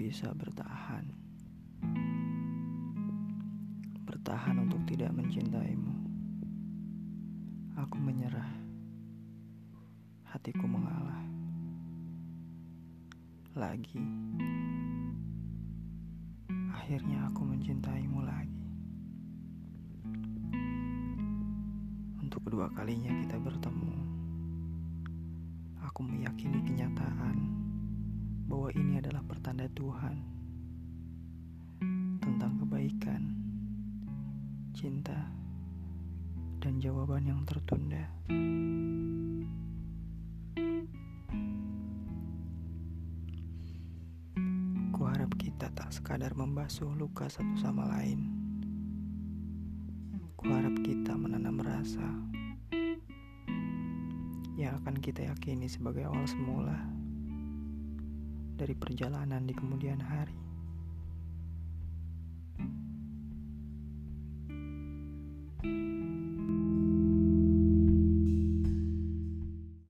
bisa bertahan. Bertahan untuk tidak mencintaimu. Aku menyerah. Hatiku mengalah. Lagi. Akhirnya aku mencintaimu lagi. Untuk kedua kalinya kita bertemu. Aku meyakini kenyataan adalah pertanda Tuhan tentang kebaikan, cinta, dan jawaban yang tertunda. Kuharap kita tak sekadar membasuh luka satu sama lain. Kuharap kita menanam rasa yang akan kita yakini sebagai awal semula dari perjalanan di kemudian hari.